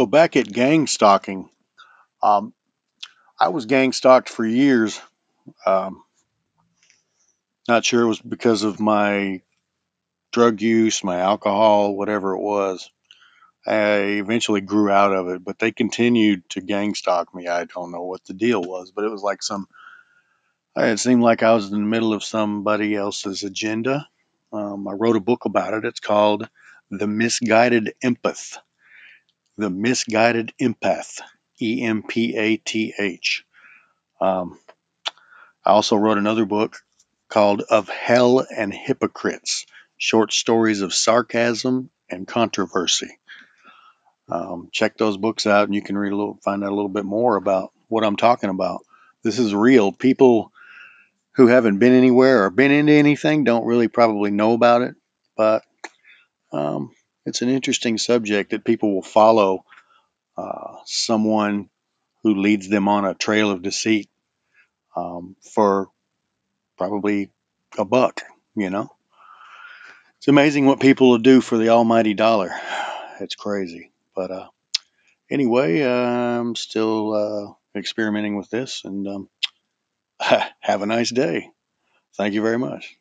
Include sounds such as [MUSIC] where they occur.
So back at gang stalking, um, I was gang stalked for years. Um, not sure it was because of my drug use, my alcohol, whatever it was. I eventually grew out of it, but they continued to gang stalk me. I don't know what the deal was, but it was like some. It seemed like I was in the middle of somebody else's agenda. Um, I wrote a book about it. It's called The Misguided Empath. The Misguided Empath. E M P A T H. Um, I also wrote another book called Of Hell and Hypocrites Short Stories of Sarcasm and Controversy. Um, check those books out and you can read a little, find out a little bit more about what I'm talking about. This is real. People who haven't been anywhere or been into anything don't really probably know about it, but um, it's an interesting subject that people will follow uh, someone who leads them on a trail of deceit um, for probably a buck, you know. It's amazing what people will do for the almighty dollar. [SIGHS] It's crazy. But uh, anyway, uh, I'm still uh, experimenting with this and um, [LAUGHS] have a nice day. Thank you very much.